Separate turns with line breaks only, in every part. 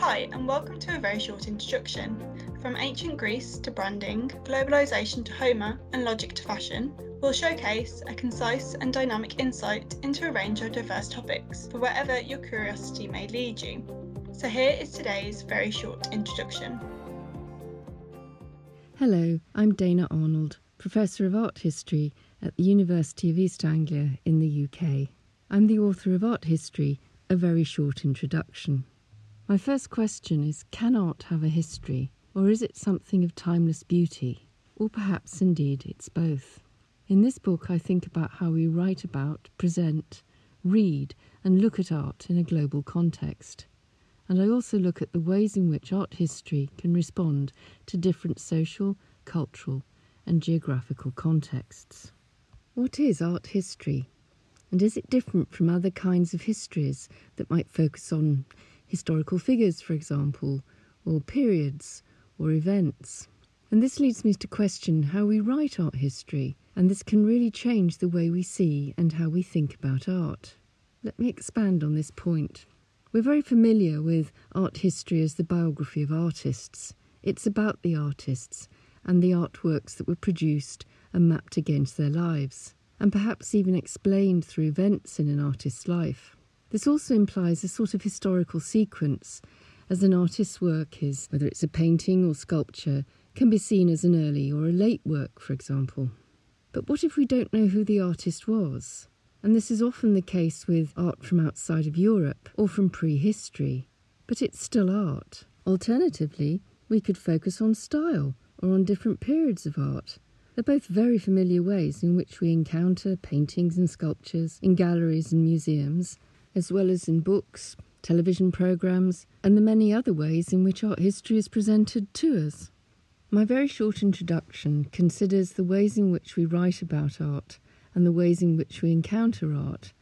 Hi, and welcome to a very short introduction. From ancient Greece to branding, globalisation to Homer, and logic to fashion, we'll showcase a concise and dynamic insight into a range of diverse topics for wherever your curiosity may lead you. So, here is today's very short introduction.
Hello, I'm Dana Arnold, Professor of Art History at the University of East Anglia in the UK. I'm the author of Art History, a very short introduction. My first question is Can art have a history, or is it something of timeless beauty? Or perhaps indeed it's both. In this book, I think about how we write about, present, read, and look at art in a global context. And I also look at the ways in which art history can respond to different social, cultural, and geographical contexts. What is art history? And is it different from other kinds of histories that might focus on historical figures, for example, or periods or events. And this leads me to question how we write art history, and this can really change the way we see and how we think about art. Let me expand on this point. We're very familiar with art history as the biography of artists. It's about the artists and the artworks that were produced and mapped against their lives, and perhaps even explained through events in an artist's life. This also implies a sort of historical sequence, as an artist's work is, whether it's a painting or sculpture, can be seen as an early or a late work, for example. But what if we don't know who the artist was? And this is often the case with art from outside of Europe or from prehistory. But it's still art. Alternatively, we could focus on style or on different periods of art. They're both very familiar ways in which we encounter paintings and sculptures in galleries and museums, as well as in books, television programmes, and the many other ways in which art history is presented to us. My very short introduction considers the ways in which we write about art and the ways in which we encounter art,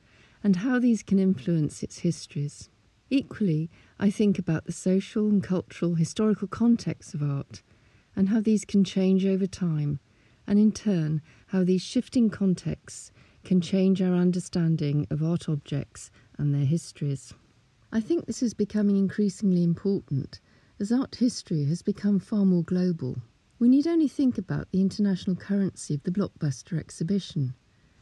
and how these can influence its histories. Equally, I think about the social and cultural historical context of art, and how these can change over time, and in turn, how these shifting contexts can change our understanding of art objects and their histories. I think this is becoming increasingly important as art history has become far more global. We need only think about the international currency of the Blockbuster exhibition.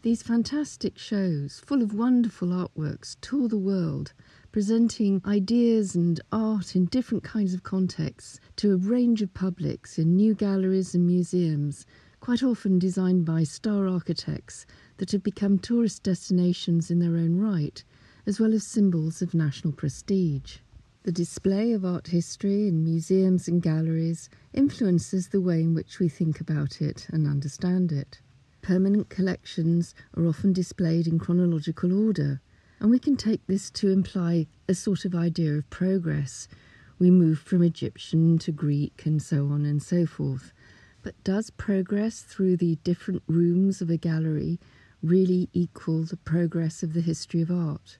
These fantastic shows, full of wonderful artworks, tour the world, presenting ideas and art in different kinds of contexts to a range of publics in new galleries and museums, quite often designed by star architects that have become tourist destinations in their own right as well as symbols of national prestige. The display of art history in museums and galleries influences the way in which we think about it and understand it. Permanent collections are often displayed in chronological order, and we can take this to imply a sort of idea of progress. We move from Egyptian to Greek and so on and so forth. But does progress through the different rooms of a gallery really equal the progress of the history of art?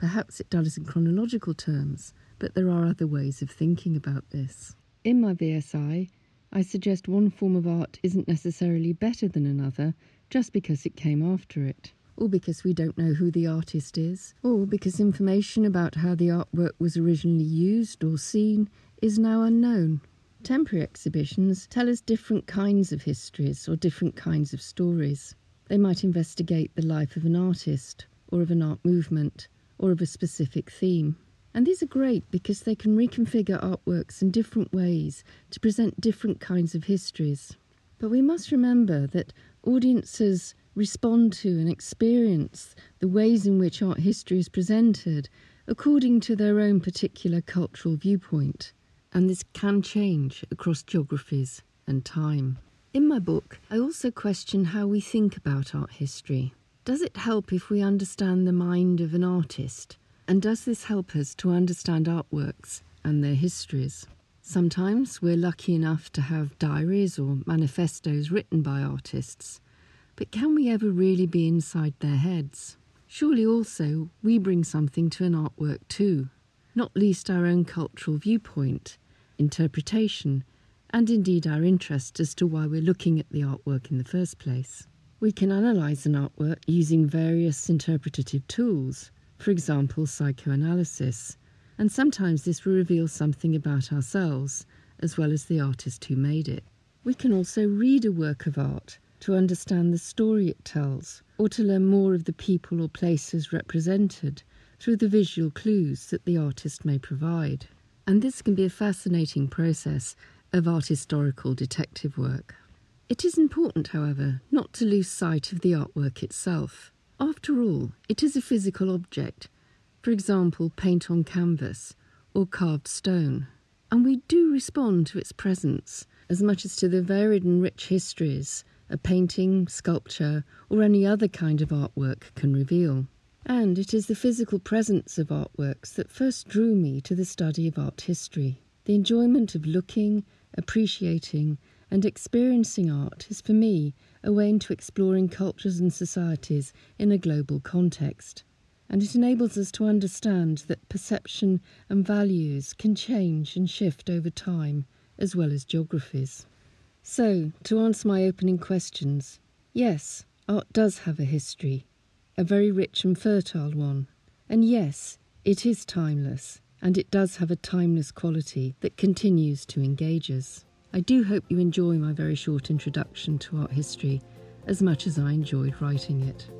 Perhaps it does in chronological terms, but there are other ways of thinking about this. In my VSI, I suggest one form of art isn't necessarily better than another just because it came after it, or because we don't know who the artist is, or because information about how the artwork was originally used or seen is now unknown. Temporary exhibitions tell us different kinds of histories or different kinds of stories. They might investigate the life of an artist or of an art movement or of a specific theme. And these are great because they can reconfigure artworks in different ways to present different kinds of histories. But we must remember that audiences respond to and experience the ways in which art history is presented according to their own particular cultural viewpoint. And this can change across geographies and time. In my book, I also question how we think about art history. Does it help if we understand the mind of an artist? And does this help us to understand artworks and their histories? Sometimes we're lucky enough to have diaries or manifestos written by artists, but can we ever really be inside their heads? Surely also we bring something to an artwork too, not least our own cultural viewpoint, interpretation, and indeed our interest as to why we're looking at the artwork in the first place. We can analyse an artwork using various interpretative tools, for example, psychoanalysis, and sometimes this will reveal something about ourselves as well as the artist who made it. We can also read a work of art to understand the story it tells, or to learn more of the people or places represented through the visual clues that the artist may provide. And this can be a fascinating process of art historical detective work. It is important, however, not to lose sight of the artwork itself. After all, it is a physical object, for example, paint on canvas or carved stone, and we do respond to its presence as much as to the varied and rich histories a painting, sculpture, or any other kind of artwork can reveal. And it is the physical presence of artworks that first drew me to the study of art history. The enjoyment of looking, appreciating, and experiencing art is for me a way into exploring cultures and societies in a global context. And it enables us to understand that perception and values can change and shift over time, as well as geographies. So, to answer my opening questions, yes, art does have a history, a very rich and fertile one. And yes, it is timeless, and it does have a timeless quality that continues to engage us. I do hope you enjoy my very short introduction to art history as much as I enjoyed writing it.